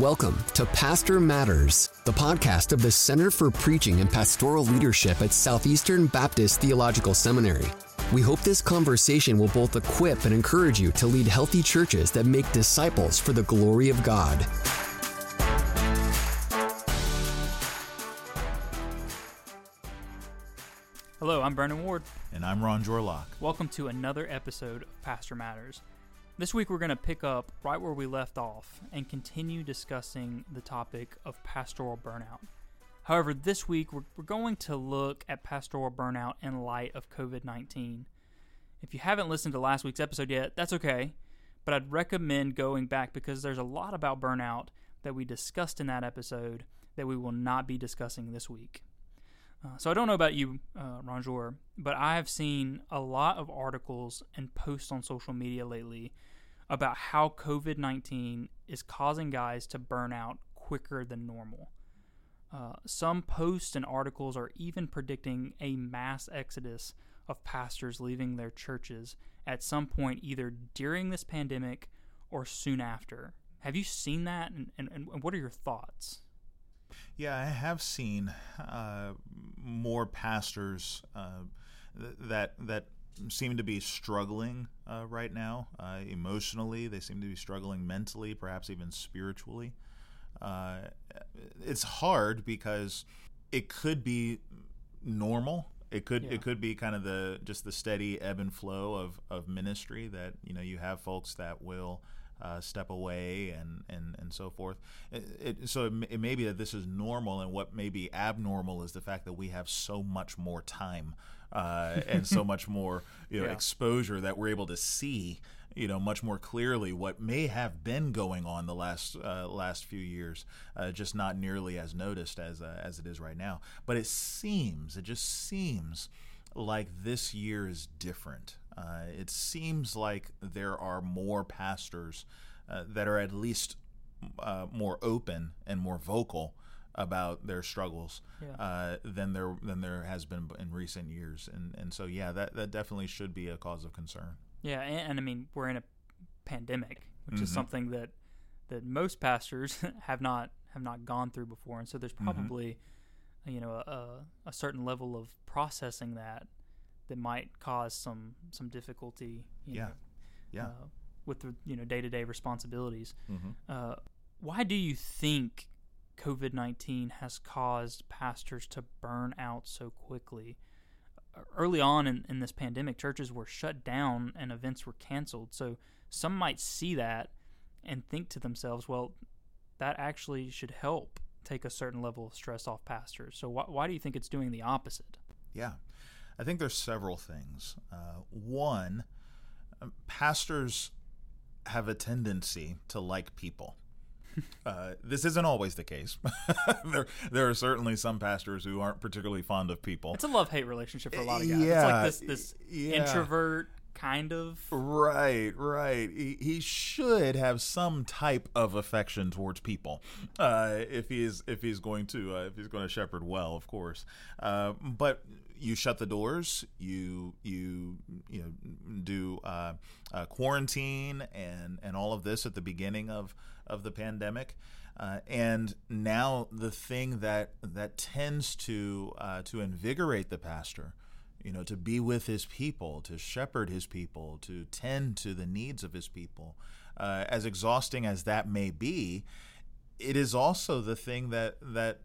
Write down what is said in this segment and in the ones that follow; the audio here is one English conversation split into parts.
Welcome to Pastor Matters, the podcast of the Center for Preaching and Pastoral Leadership at Southeastern Baptist Theological Seminary. We hope this conversation will both equip and encourage you to lead healthy churches that make disciples for the glory of God. Hello, I'm Brennan Ward. And I'm Ronjour Locke. Welcome to another episode of Pastor Matters. This week, we're going to pick up right where we left off and continue discussing the topic of pastoral burnout. However, this week, we're, going to look at pastoral burnout in light of COVID 19. If you haven't listened to last week's episode yet, that's okay, but I'd recommend going back because there's a lot about burnout that we discussed in that episode that we will not be discussing this week. Uh, so I don't know about you, uh, Ronjour, but I have seen a lot of articles and posts on social media lately about how COVID 19 is causing guys to burn out quicker than normal. Uh, some posts and articles are even predicting a mass exodus of pastors leaving their churches at some point, either during this pandemic or soon after. Have you seen that, and, and, and what are your thoughts? Yeah, I have seen uh, more pastors uh, that that seem to be struggling uh, right now uh, emotionally. They seem to be struggling mentally, perhaps even spiritually. Uh, it's hard because it could be normal. It could yeah. it could be kind of the just the steady ebb and flow of, of ministry that you know you have folks that will uh, step away and, and, and so forth. It, it, so it, it, may be that this is normal, and what may be abnormal is the fact that we have so much more time uh, and so much more you know, yeah. exposure that we're able to see you know much more clearly what may have been going on the last uh, last few years, uh, just not nearly as noticed as uh, as it is right now. But it seems, it just seems like this year is different. Uh, it seems like there are more pastors uh, that are at least uh, more open and more vocal about their struggles yeah. uh, than there than there has been in recent years, and and so yeah, that that definitely should be a cause of concern. Yeah, and, and I mean we're in a pandemic, which mm-hmm. is something that that most pastors have not have not gone through before, and so there's mm-hmm. probably mm-hmm. you know a, a certain level of processing that that might cause some some difficulty. yeah, know, yeah. Uh, with the you know day to day responsibilities. Mm-hmm. Uh, why do you think COVID nineteen has caused pastors to burn out so quickly? Early on in, in this pandemic, churches were shut down and events were canceled. So some might see that and think to themselves, well, that actually should help take a certain level of stress off pastors. So wh- why do you think it's doing the opposite? Yeah. I think there's several things. Uh, one, um, pastors have a tendency to like people. Uh, this isn't always the case. there, there are certainly some pastors who aren't particularly fond of people. It's a love hate relationship for a lot of guys. Yeah, it's like this, this yeah. introvert kind of. Right, right. He, he should have some type of affection towards people, uh, if he's if he's going to uh, if he's going to shepherd well, of course. Uh, but you shut the doors. You you you know do uh, uh, quarantine and and all of this at the beginning of of the pandemic. Uh, and now the thing that that tends to uh, to invigorate the pastor, you know, to be with his people, to shepherd his people, to tend to the needs of his people, uh, as exhausting as that may be, it is also the thing that that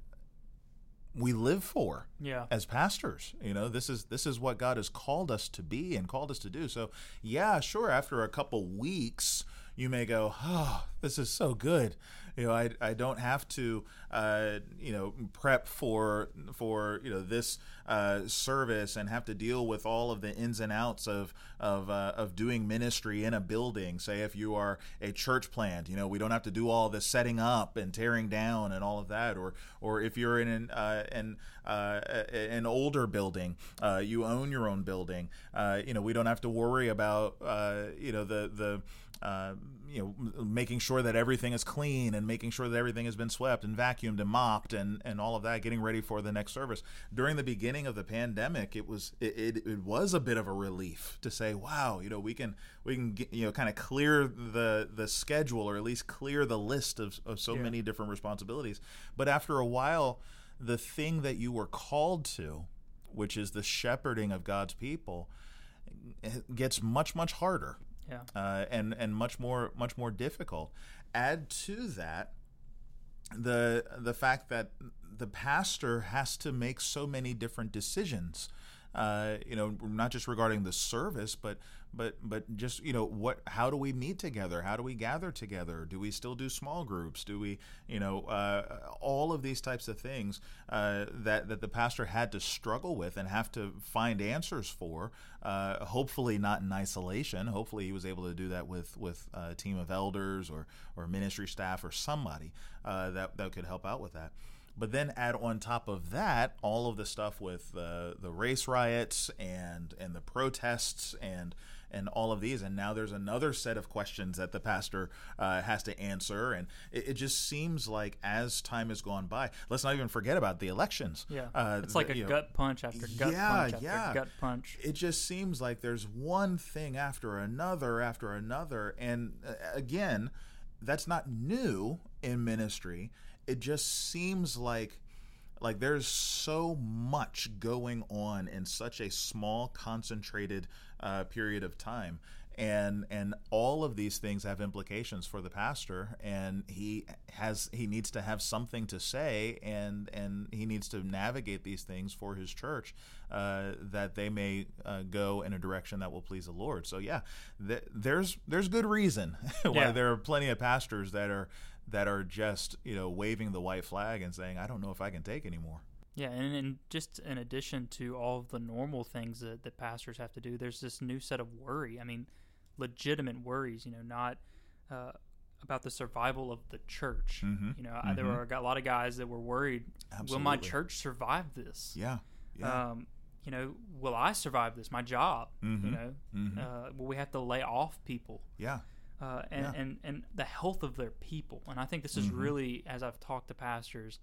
we live for yeah. as pastors you know this is this is what god has called us to be and called us to do so yeah sure after a couple weeks you may go oh this is so good you know i, I don't have to uh, you know prep for for you know this uh, service and have to deal with all of the ins and outs of of uh, of doing ministry in a building. Say if you are a church plant, you know we don't have to do all the setting up and tearing down and all of that. Or or if you're in an uh, an uh, an older building, uh, you own your own building. you know we don't have to worry about you know the the uh, you know, making sure that everything is clean and making sure that everything has been swept and vacuumed and mopped and, and all of that, getting ready for the next service. During the beginning of the pandemic, it was it, it, it was a bit of a relief to say, wow, you know, we can we can get, you know kind of clear the the schedule or at least clear the list of, of so yeah. many different responsibilities. But after a while, the thing that you were called to, which is the shepherding of God's people, gets much much harder yeah. uh, and and much more much more difficult. Add to that the the fact that the pastor has to make so many different decisions. Uh, you know, not just regarding the service, but but but just you know what how do we meet together? How do we gather together? Do we still do small groups? Do we you know uh, all of these types of things uh, that that the pastor had to struggle with and have to find answers for uh, hopefully not in isolation. Hopefully he was able to do that with with a team of elders or or ministry staff or somebody uh, that that could help out with that but then add on top of that all of the stuff with the the race riots and and the protests and and all of these. And now there's another set of questions that the pastor uh, has to answer. And it, it, just seems like as time has gone by, let's not even forget about the elections. Yeah. Uh, it's like the, a gut know, punch after gut yeah, punch after yeah. gut punch. It just seems like there's one thing after another after another. And uh, again, that's not new in ministry. It just seems like like there's so much going on in such a small concentrated uh, period of time and and all of these things have implications for the pastor and he has he needs to have something to say and and he needs to navigate these things for his church uh, that they may uh, go in a direction that will please the Lord so yeah th- there's there's good reason why yeah. there are plenty of pastors that are that are just you know waving the white flag and saying I don't know if I can take anymore yeah, and, and just in addition to all of the normal things that, that pastors have to do, there's this new set of worry. I mean, legitimate worries, you know, not uh, about the survival of the church. Mm-hmm. You know, mm-hmm. there were a lot of guys that were worried Absolutely. will my church survive this? Yeah. yeah. Um, you know, will I survive this? My job, mm-hmm. you know, mm-hmm. uh, will we have to lay off people? Yeah. Uh, and, yeah. and, and the health of their people. And I think this is mm-hmm. really, as I've talked to pastors,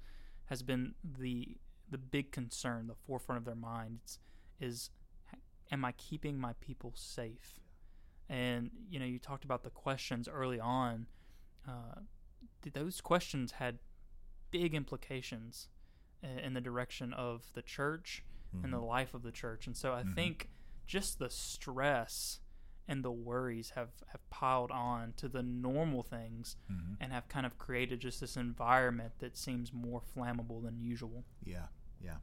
has been the the big concern, the forefront of their minds is am I keeping my people safe? And you know, you talked about the questions early on. Uh, those questions had big implications in the direction of the church mm-hmm. and the mm-hmm. life of the church. And so I mm-hmm. think just the stress and the worries have, have piled on to the normal things mm-hmm. and have kind of created just this environment that seems more flammable than usual. Yeah, yeah.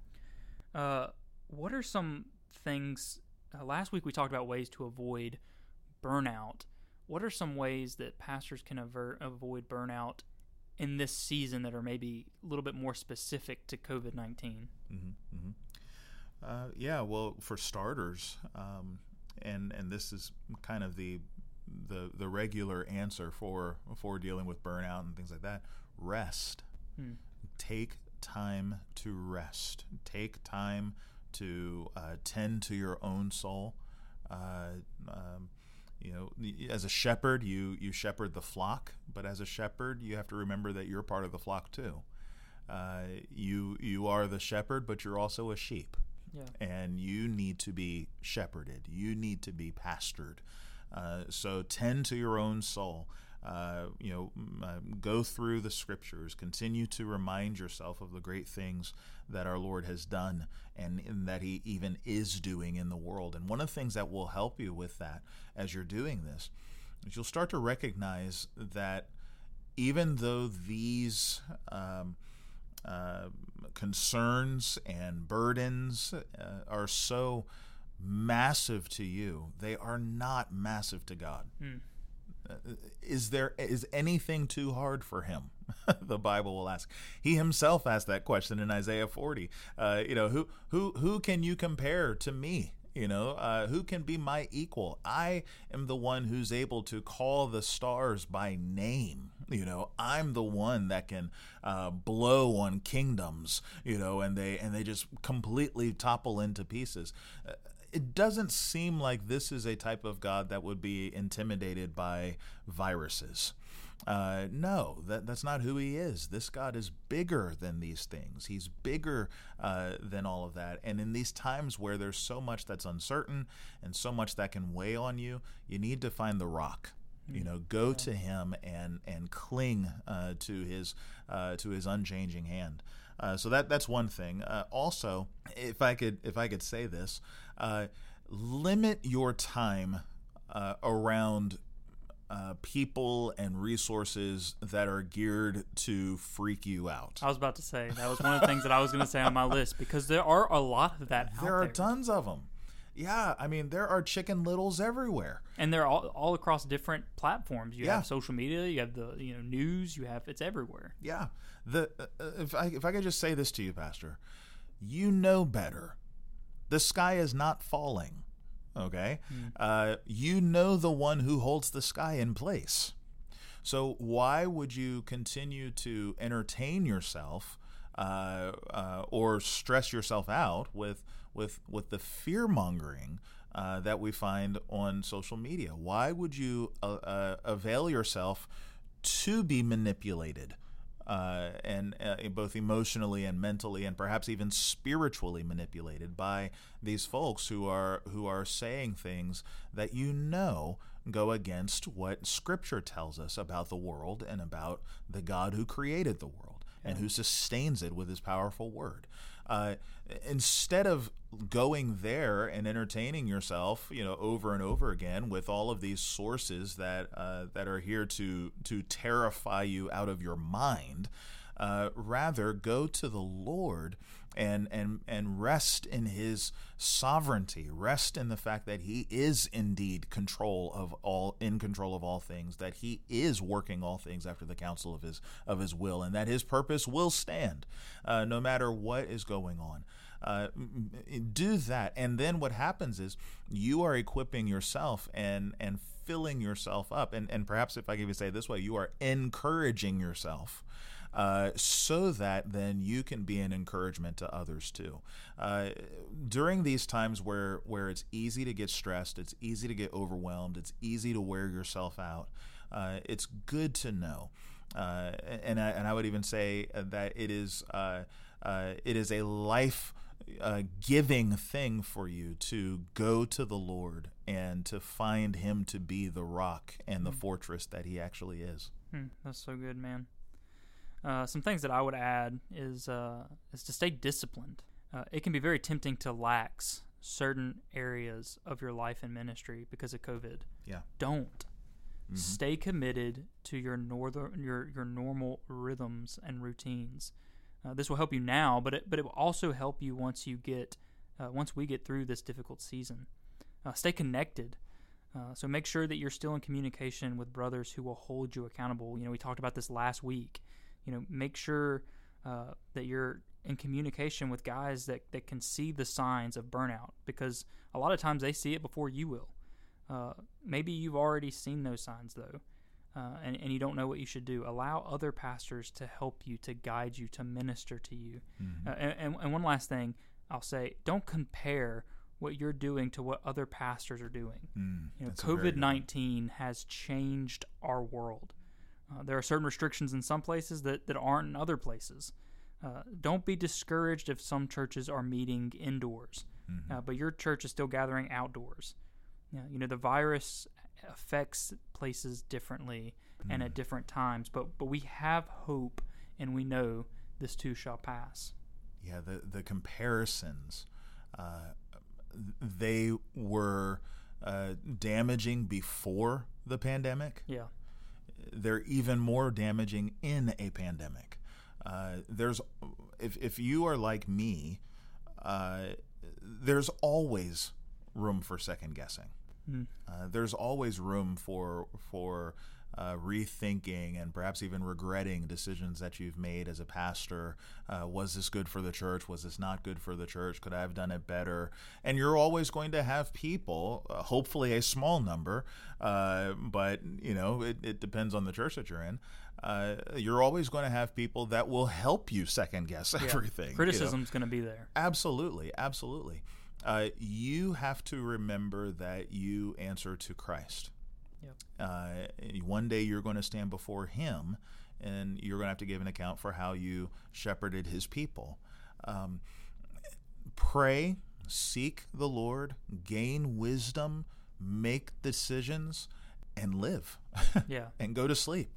Uh, what are some things? Uh, last week we talked about ways to avoid burnout. What are some ways that pastors can avert, avoid burnout in this season that are maybe a little bit more specific to COVID 19? Mm-hmm, mm-hmm. uh, yeah, well, for starters, um, and and this is kind of the the the regular answer for for dealing with burnout and things like that. Rest. Hmm. Take time to rest. Take time to uh, tend to your own soul. Uh, um, you know, as a shepherd, you you shepherd the flock, but as a shepherd, you have to remember that you're part of the flock too. Uh, you you are the shepherd, but you're also a sheep, yeah. and you need to be shepherded. You need to be pastored. Uh, so tend to your own soul. Uh, you know, uh, go through the scriptures, continue to remind yourself of the great things that our Lord has done and, and, that He even is doing in the world. And one of the things that will help you with that as you're doing this is you'll start to recognize that even though these um, uh, concerns and burdens uh, are so massive to you, they are not massive to God. Mm is there is anything too hard for him? The bible will ask. He himself asked that question in isaiah 40 uh, you know who who who can you compare to me? You know uh, who can be my equal? I am the one who's able to call the stars by name you know i'm the one that can uh, blow on kingdoms you know and they and they just completely topple into pieces uh, it doesn't seem like this is a type of God that would be intimidated by viruses. Uh, no, that, that's not who he is. This God is bigger than these things. He's bigger uh, than all of that. And in these times where there's so much that's uncertain and so much that can weigh on you, you need to find the rock. You know, go yeah. to him and and cling uh, to his uh, to his unchanging hand. Uh, so that that's one thing. Uh, also, if I could if I could say this, limit your time around uh, people and resources that are geared to freak you out. I was about to say that was one of the things that I was going to say on my list because there are a lot of that. There are there. tons of them. Yeah, I mean there are chicken littles everywhere, and they're all all across different platforms. You yeah. have social media, you have the you know news, you have it's everywhere. Yeah, the uh, if I if I could just say this to you, Pastor, you know better. The sky is not falling okay? Mm. Uh, you know the one who holds the sky in place. So why would you continue to entertain yourself uh, uh, or stress yourself out with with with the fear mongering uh, that we find on social media? Why would you uh, uh, avail yourself to be manipulated? and both emotionally and mentally and perhaps even spiritually manipulated by these folks who are who are saying things that you know go against what scripture tells us about the world and about the God who created the world and who sustains it with his powerful word. Uh, instead of going there and entertaining yourself, you know, over and over again with all of these sources that uh, that are here to to terrify you out of your mind, uh, rather go to the Lord and and and rest in his sovereignty. Rest in the fact that he is indeed control of all in control of all things that he is working all things after the counsel of his of his will and that his purpose will stand uh, no matter what is going on. Uh, do that. And then what happens is you are equipping yourself and and filling yourself up. And and perhaps if i can even say this way you are encouraging yourself uh, so that then you can be an encouragement to others too. Uh, during these times where where it's easy to get stressed, it's easy to get overwhelmed, it's easy to wear yourself out. Uh, it's good to know, uh, and I, and I would even say that it is uh, it is a life. Uh, giving thing for you to go to the Lord and to find Him to be the rock and the mm. fortress that He actually is. Hmm, that's so good, man. Uh, some things that I would add is uh, is to stay disciplined. Uh, it can be very tempting to lax certain areas of your life and ministry because of COVID. Yeah. Don't. Mm-hmm. Stay committed to your northern your your normal rhythms and routines. Uh, this will help you now, but it, but it will also help you once you get uh, once we get through this difficult season. Uh, stay connected. so make sure that you're still in communication with brothers who will hold you accountable. You know, we talked about this last week you know, make sure uh, that you're in communication with guys that, that can see the signs of burnout because a lot of times they see it before you will. Uh, maybe you've already seen those signs though, uh, and, and you don't know what you should do. Allow other pastors to help you, to guide you, to minister to you. Mm-hmm. Uh, and, and one last thing I'll say don't compare what you're doing to what other pastors are doing. Mm, you know, COVID 19 has changed our world. Uh, there are certain restrictions in some places that, that aren't in other places. Uh, don't be discouraged if some churches are meeting indoors, mm-hmm. uh, but your church is still gathering outdoors. you know, the virus affects places differently mm-hmm. and at mm. different times, but but we have hope and we know this too shall pass. Yeah, the the comparisons, uh, they were uh, damaging before the pandemic. Yeah they're even more damaging in a pandemic. Uh, there's, if if you are like me, uh, there's always room for second guessing. Mm. Uh, there's always room for for uh, rethinking and perhaps even regretting decisions that you've made as a pastor. Uh, was this good for the church? Was this not good for the church? Could I have done it better? And you're always going to have people, uh, hopefully a small number, uh, but you know it, it, depends on the church that you're in. Uh, you're always going to have people that will help you second guess everything. Yeah. Criticism's you know? going to be there. Absolutely, absolutely. uh, you have to remember that you answer to Christ. Yep. Uh, one day you're going to stand before Him, and you're going to have to give an account for how you shepherded His people. Um, pray, seek the Lord, gain wisdom, make decisions, and live. Yeah. and go to sleep,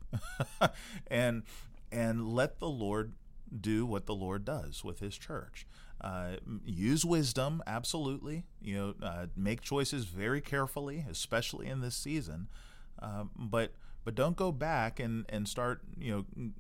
and and let the Lord do what the Lord does with His church. Uh, use wisdom, absolutely. You know, uh, make choices very carefully, especially in this season. Um, but but don't go back and, and start you know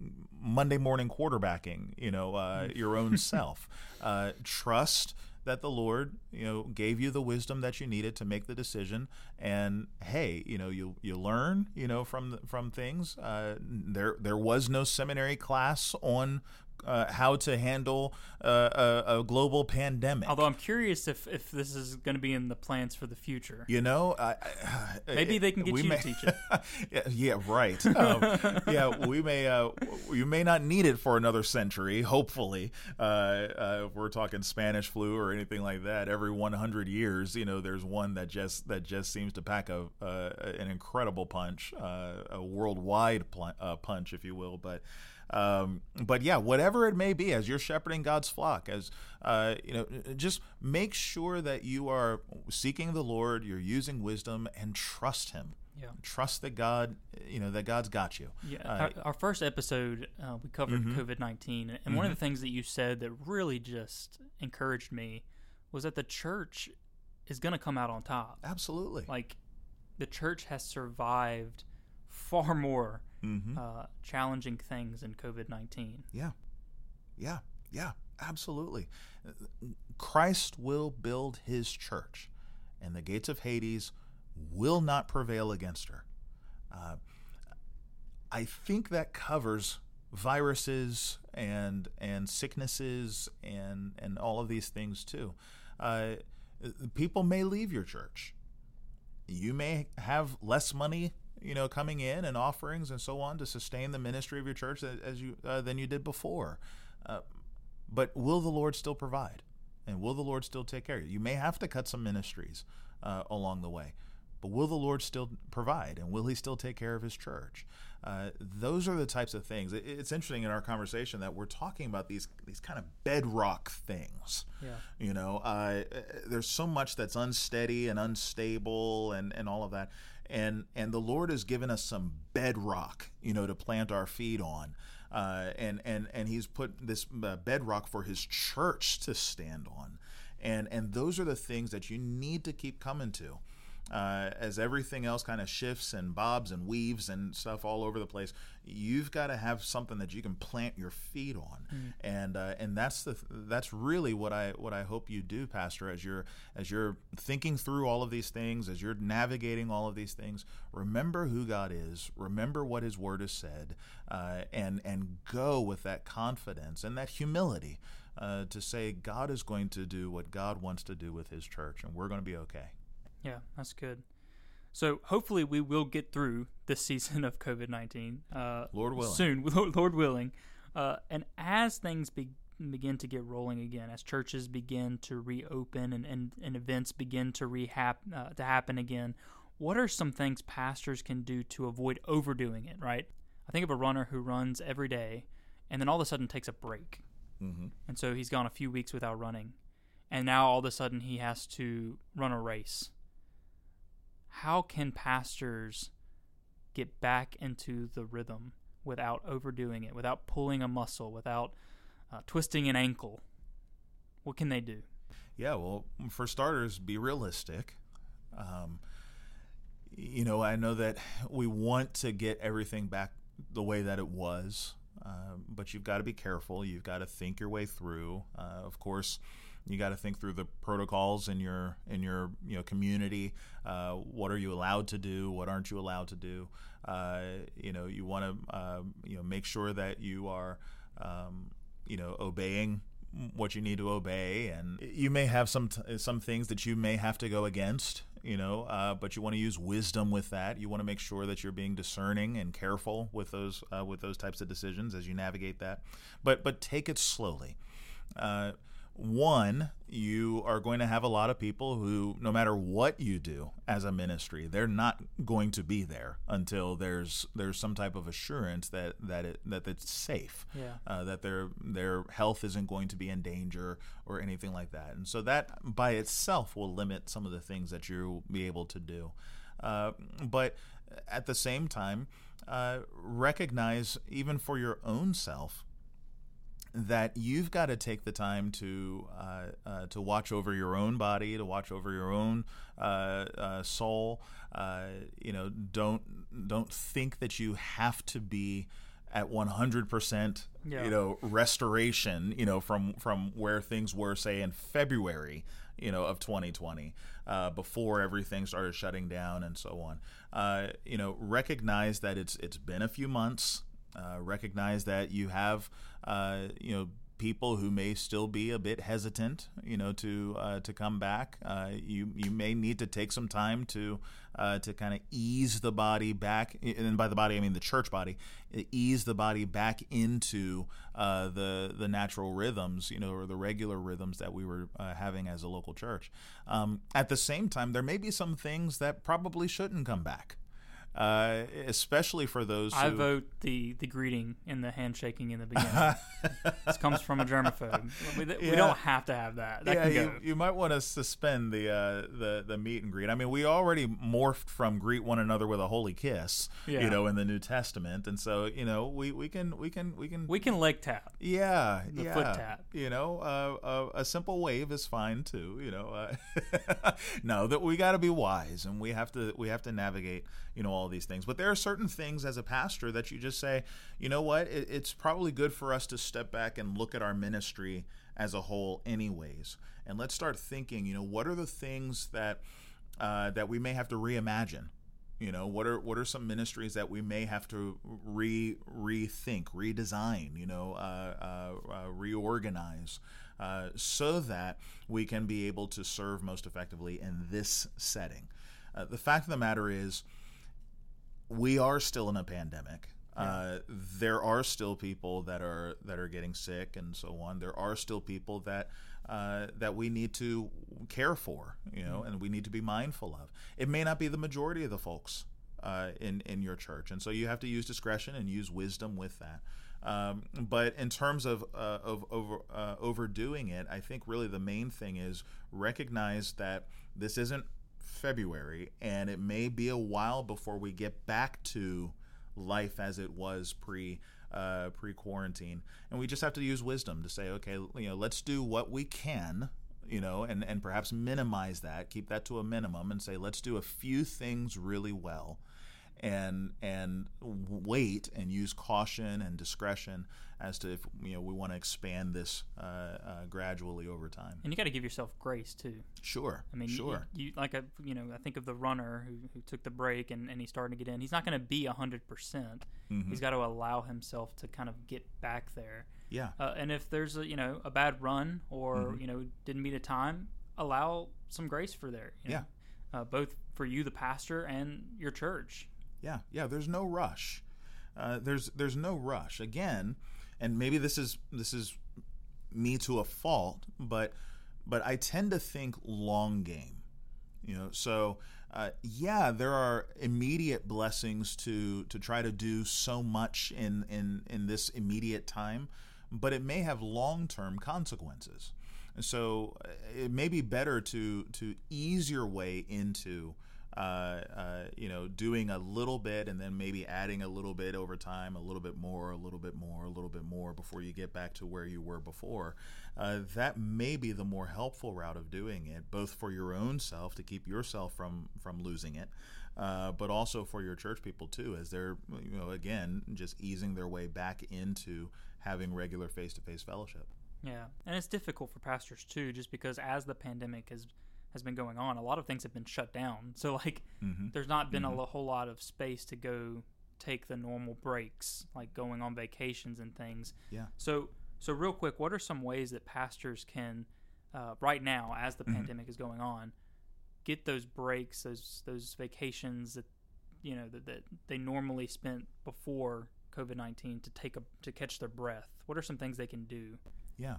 Monday morning quarterbacking. You know uh, your own self. Uh, trust that the Lord, you know, gave you the wisdom that you needed to make the decision. And hey, you know, you you learn, you know, from from things. Uh, there there was no seminary class on uh, how to handle uh, a, a, global pandemic. Although I'm curious if, if this is going to be in the plans for the future. You know, I, I, maybe they can get you may, to teach it. yeah, yeah, right. Um, yeah, we may uh, you may not need it for another century. Hopefully, uh, uh, if we're talking Spanish flu or anything like that, every 100 years, you know, there's one that just that just seems to pack a an incredible punch, a worldwide pl- punch, if you will, but. Um, but yeah, whatever it may be, as you're shepherding God's flock, as uh, you know, just make sure that you are seeking the Lord, you're using wisdom, and trust Him. Yeah. Trust that God, you know, that God's got you. Yeah. Uh, our, our, first episode, uh, we covered mm-hmm. COVID 19. And mm-hmm. one of the things that you said that really just encouraged me was that the church is going to come out on top. Absolutely. Like, the church has survived far more mm-hmm. uh, challenging things in COVID 19. Yeah. Yeah. Yeah. Absolutely. Christ will build his church, and the gates of Hades will not prevail against her. Uh, I think that covers viruses and and sicknesses and and all of these things too. Uh, people may leave your church. You may have less money you know, coming in and offerings and so on to sustain the ministry of your church as you uh, than you did before. Uh, but will the Lord still provide? And will the Lord still take care of you? You may have to cut some ministries uh, along the way, but will the Lord still provide? And will He still take care of His church? Uh, those are the types of things. It, it's interesting in our conversation that we're talking about these these kind of bedrock things. Yeah. You know, uh, there's so much that's unsteady and unstable and, and all of that and and the Lord has given us some bedrock, you know, to plant our feet on, uh, and and and He's put this uh, bedrock for His church to stand on, and and those are the things that you need to keep coming to uh, as everything else kind of shifts and bobs and weaves and stuff all over the place, you've got to have something that you can plant your feet on, mm. and uh, and that's the that's really what I what I hope you do, Pastor, as you're as you're thinking through all of these things, as you're navigating all of these things. Remember who God is. Remember what His Word has said, uh, and and go with that confidence and that humility. Uh, to say God is going to do what God wants to do with His church, and we're going to be okay. Yeah, that's good. So hopefully we will get through this season of COVID nineteen. Uh, Lord willing, soon. Lord willing. Uh, and as things be, begin to get rolling again, as churches begin to reopen and, and, and events begin to rehap uh, to happen again, what are some things pastors can do to avoid overdoing it? Right. I think of a runner who runs every day, and then all of a sudden takes a break, mm-hmm. and so he's gone a few weeks without running, and now all of a sudden he has to run a race how can pastors get back into the rhythm without overdoing it, without pulling a muscle, without uh, twisting an ankle? What can they do? Yeah, well, for starters, be realistic. Um, you know, I know that we want to get everything back the way that it was, uh, but you've got to be careful. You've got to think your way through. Uh, of course, you got to think through the protocols in your in your you know community. Uh, what are you allowed to do? What aren't you allowed to do? Uh, you know, you want to uh, you know make sure that you are um, you know obeying what you need to obey, and you may have some t- some things that you may have to go against. You know, uh, but you want to use wisdom with that. You want to make sure that you're being discerning and careful with those uh, with those types of decisions as you navigate that. But but take it slowly. Uh, one, you are going to have a lot of people who, no matter what you do as a ministry, they're not going to be there until there's there's some type of assurance that that it that it's safe, Yeah. uh, that their their health isn't going to be in danger or anything like that. And so that by itself will limit some of the things that you'll be able to do. Uh, but at the same time, uh, recognize even for your own self that you've got to take the time to uh, uh, to watch over your own body, to watch over your own uh, uh, soul. Uh, you know, don't don't think that you have to be at 100% Yeah. you know restoration you know from from where things were say in February you know of 2020 uh, before everything started shutting down and so on uh, you know recognize that it's it's been a few months uh, recognize that you have uh, you know people who may still be a bit hesitant you know to uh, to come back. Uh, you you may need to take some time to uh, to kind of ease the body back and by the body I mean the church body ease the body back into uh, the the natural rhythms you know or the regular rhythms that we were uh, having as a local church. Um, at the same time there may be some things that probably shouldn't come back uh, especially for those I who vote the, the greeting and the handshaking in the beginning. this comes from a germaphobe. We, we Yeah. don't have to have that. That yeah, you, you might want to suspend the uh, the the meet and greet. I mean, we already morphed from greet one another with a holy kiss, Yeah. you know, in the New Testament, and so you know, we, we can we can we can we can leg tap. yeah the yeah foot tap. you know uh, uh, a simple wave is fine too you know uh, no that we got to be wise and we have to we have to navigate you know all these things. But there are certain things as a pastor that you just say you know what? It, it's probably good for us to step back and look at our ministry as a whole anyways. And let's start thinking you know what are the things that uh, that we may have to reimagine? You know what are what are some ministries that we may have to re rethink redesign you know uh, uh, uh, reorganize uh, so that we can be able to serve most effectively in this setting? Uh, the fact of the matter is we are still in a pandemic. Uh, there are still people that are that are getting sick and so on. There are still people that uh, that we need to care for, you know, and we need to be mindful of. It may not be the majority of the folks uh, in in your church, and so you have to use discretion and use wisdom with that. Um, but in terms of uh, of over, uh, overdoing it, I think really the main thing is recognize that this isn't February, and it may be a while before we get back to life as it was pre uh, pre quarantine, and we just have to use wisdom to say, okay, you know, let's do what we can, you know, and and perhaps minimize that, keep that to a minimum, and say, let's do a few things really well. And and wait and use caution and discretion as to if you know we want to expand this uh, uh, gradually over time. And you got to give yourself grace too. Sure, I mean, sure. You, like I, you know, I think of the runner who, who took the break and, and he's starting to get in. He's not going to be hundred percent. Mm-hmm. He's got to allow himself to kind of get back there. Yeah, Uh, and if there's a you know a bad run or Mm-hmm. you know didn't meet a time, allow some grace for there. you know, uh, both for you, the pastor, and your church. Yeah, yeah. There's no rush. Uh, there's there's no rush. Again, and maybe this is this is me to a fault, but but I tend to think long game. You know, so uh, yeah, there are immediate blessings to to try to do so much in in in this immediate time, but it may have long term consequences. And so uh, it may be better to to ease your way into uh, uh, you know, doing a little bit and then maybe adding a little bit over time, a little bit more, a little bit more, a little bit more before you get back to where you were before. Uh, that may be the more helpful route of doing it, both for your own self to keep yourself from from losing it, uh, but also for your church people too, as they're you know again just easing their way back into having regular face to face fellowship. Yeah, and it's difficult for pastors too, just because as the pandemic has has been going on, a lot of things have been shut down. So like, Mm-hmm. there's not been a whole lot of space to go take the normal breaks, like going on vacations and things. Yeah. So so real quick, what are some ways that pastors can, uh, right now, as the Mhm. pandemic is going on, get those breaks, those those vacations that you know that, that they normally spent before COVID nineteen to take a to catch their breath? What are some things they can do? Yeah.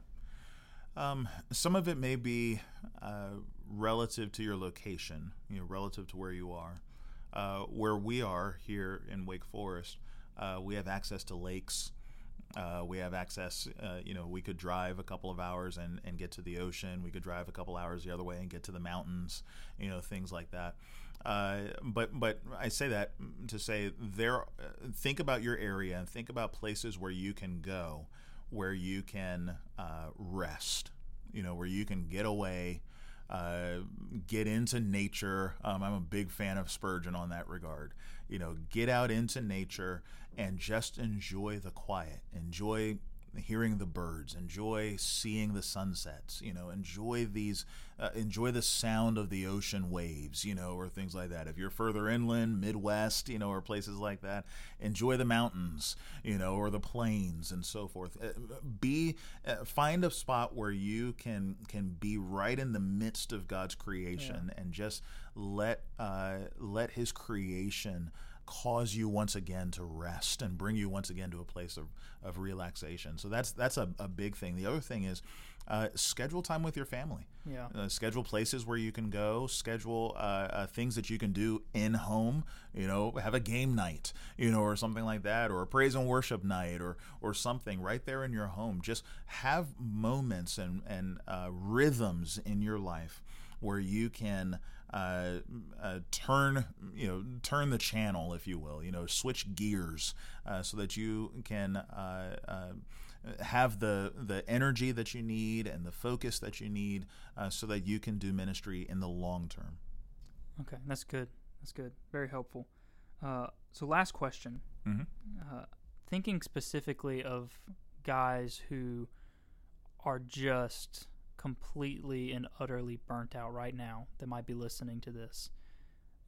Um, some of it may be uh, relative to your location, you know, relative to where you are. Uh, where we are here in Wake Forest, uh, we have access to lakes. Uh, we have access, uh, you know, we could drive a couple of hours and, and get to the ocean. We could drive a couple hours the other way and get to the mountains, you know, things like that. Uh, but but I say that to say there. Think about your area and think about places where you can go, where you can uh, rest. You know, where you can get away, uh, get into nature. Um, I'm a big fan of Spurgeon on that regard. You know, get out into nature and just enjoy the quiet. Enjoy hearing the birds, enjoy seeing the sunsets, you know, enjoy these, uh, enjoy the sound of the ocean waves, you know, or things like that. If you're further inland, Midwest, you know, or places like that, enjoy the mountains, you know, or the plains and so forth. Uh, be, uh, find a spot where you can can be right in the midst of God's creation yeah. and just let uh, let His creation cause you once again to rest and bring you once again to a place of, of relaxation. So that's that's a, a big thing. The other thing is uh, schedule time with your family. Yeah. Uh, schedule places where you can go. Schedule uh, uh, things that you can do in home. You know, have a game night. You know, or something like that, or a praise and worship night, or or something right there in your home. Just have moments and and uh, rhythms in your life where you can uh, uh, turn you know turn the channel, if you will, you know switch gears uh, so that you can uh, uh, have the the energy that you need and the focus that you need uh, so that you can do ministry in the long term. Okay, that's good. That's good. Very helpful. so, last question. Mm-hmm. thinking specifically of guys who are just completely and utterly burnt out right now that might be listening to this.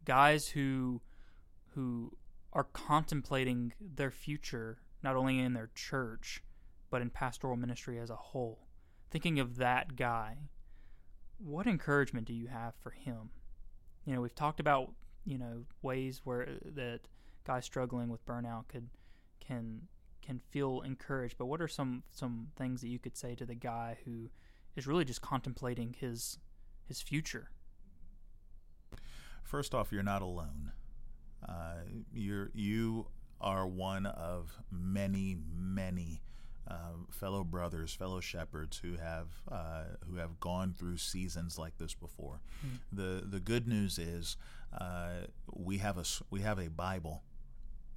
Guys who who are contemplating their future not only in their church but in pastoral ministry as a whole. Thinking of that guy, what encouragement do you have for him? You know, we've talked about, you know, ways where uh, that guys struggling with burnout could can can feel encouraged, but what are some some things that you could say to the guy who is really just contemplating his his future. First off, you're not alone. Uh, you're you are one of many, many uh, fellow brothers, fellow shepherds who have uh, who have gone through seasons like this before. Mm. the The good news is uh, we have a we have a Bible,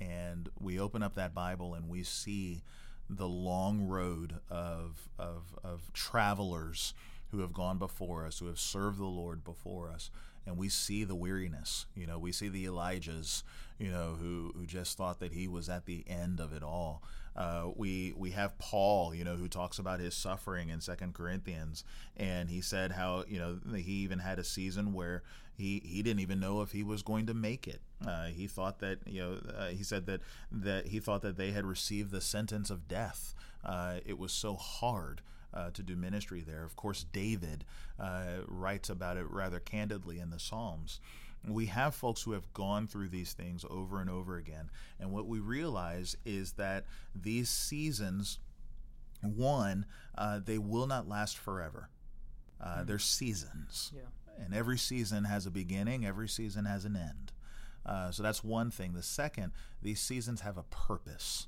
and we open up that Bible and we see the long road of, of, of travelers who have gone before us, who have served the Lord before us. And we see the weariness. You know, we see the Elijahs, you know, who, who just thought that he was at the end of it all. Uh, we we have Paul, you know, who talks about his suffering in Second Corinthians, and he said how you know he even had a season where he he didn't even know if he was going to make it. Uh, he thought that you know uh, he said that that he thought that they had received the sentence of death. Uh, it was so hard. Uh, to do ministry there. Of course, David uh, writes about it rather candidly in the Psalms. We have folks who have gone through these things over and over again. And what we realize is that these seasons, one, uh, they will not last forever. Uh, mm-hmm. They're seasons. Yeah and every season has a beginning, every season has an end. Uh, so that's one thing. The second, these seasons have a purpose.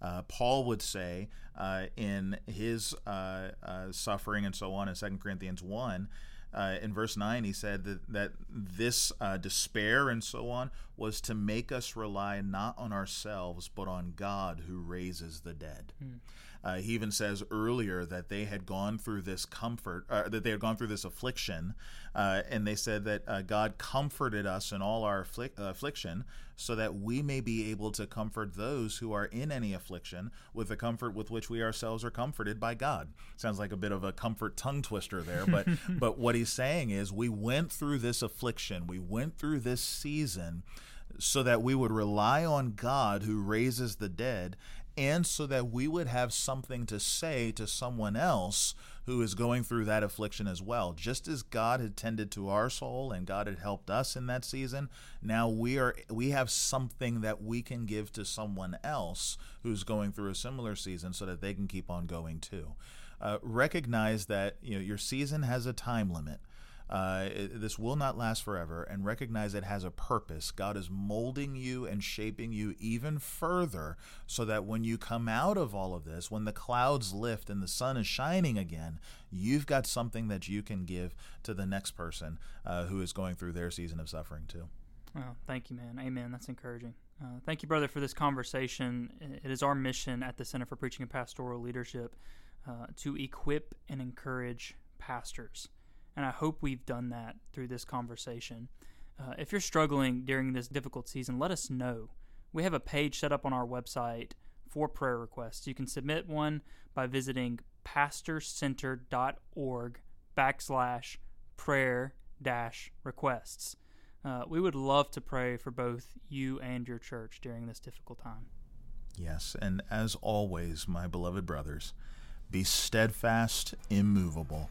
Uh, Paul would say uh, in his uh, uh, suffering and so on in 2 Corinthians 1, uh, in verse 9, he said that, that this despair and so on was to make us rely not on ourselves, but on God who raises the dead. Mm. Uh, he even says earlier that they had gone through this comfort, uh, that they had gone through this affliction, uh, and they said that uh, God comforted us in all our afflic- affliction so that we may be able to comfort those who are in any affliction with the comfort with which we ourselves are comforted by God. Sounds like a bit of a comfort tongue twister there, but but what he's saying is we went through this affliction, we went through this season so that we would rely on God who raises the dead and so that we would have something to say to someone else who is going through that affliction as well. Just as God had tended to our soul and God had helped us in that season, now we are we have something that we can give to someone else who's going through a similar season so that they can keep on going too. uh, recognize that you know your season has a time limit. Uh, this will not last forever, and recognize it has a purpose. God is molding you and shaping you even further so that when you come out of all of this, when the clouds lift and the sun is shining again, you've got something that you can give to the next person uh, who is going through their season of suffering too. Well, thank you, man. Amen. That's encouraging. Uh, thank you, brother, for this conversation. It is our mission at the Center for Preaching and Pastoral Leadership uh, to equip and encourage pastors. And I hope we've done that through this conversation. Uh, if you're struggling during this difficult season, let us know. We have a page set up on our website for prayer requests. You can submit one by visiting pastorcenter.org backslash prayer dash requests. Uh, we would love to pray for both you and your church during this difficult time. Yes, and as always, my beloved brothers, be steadfast, immovable,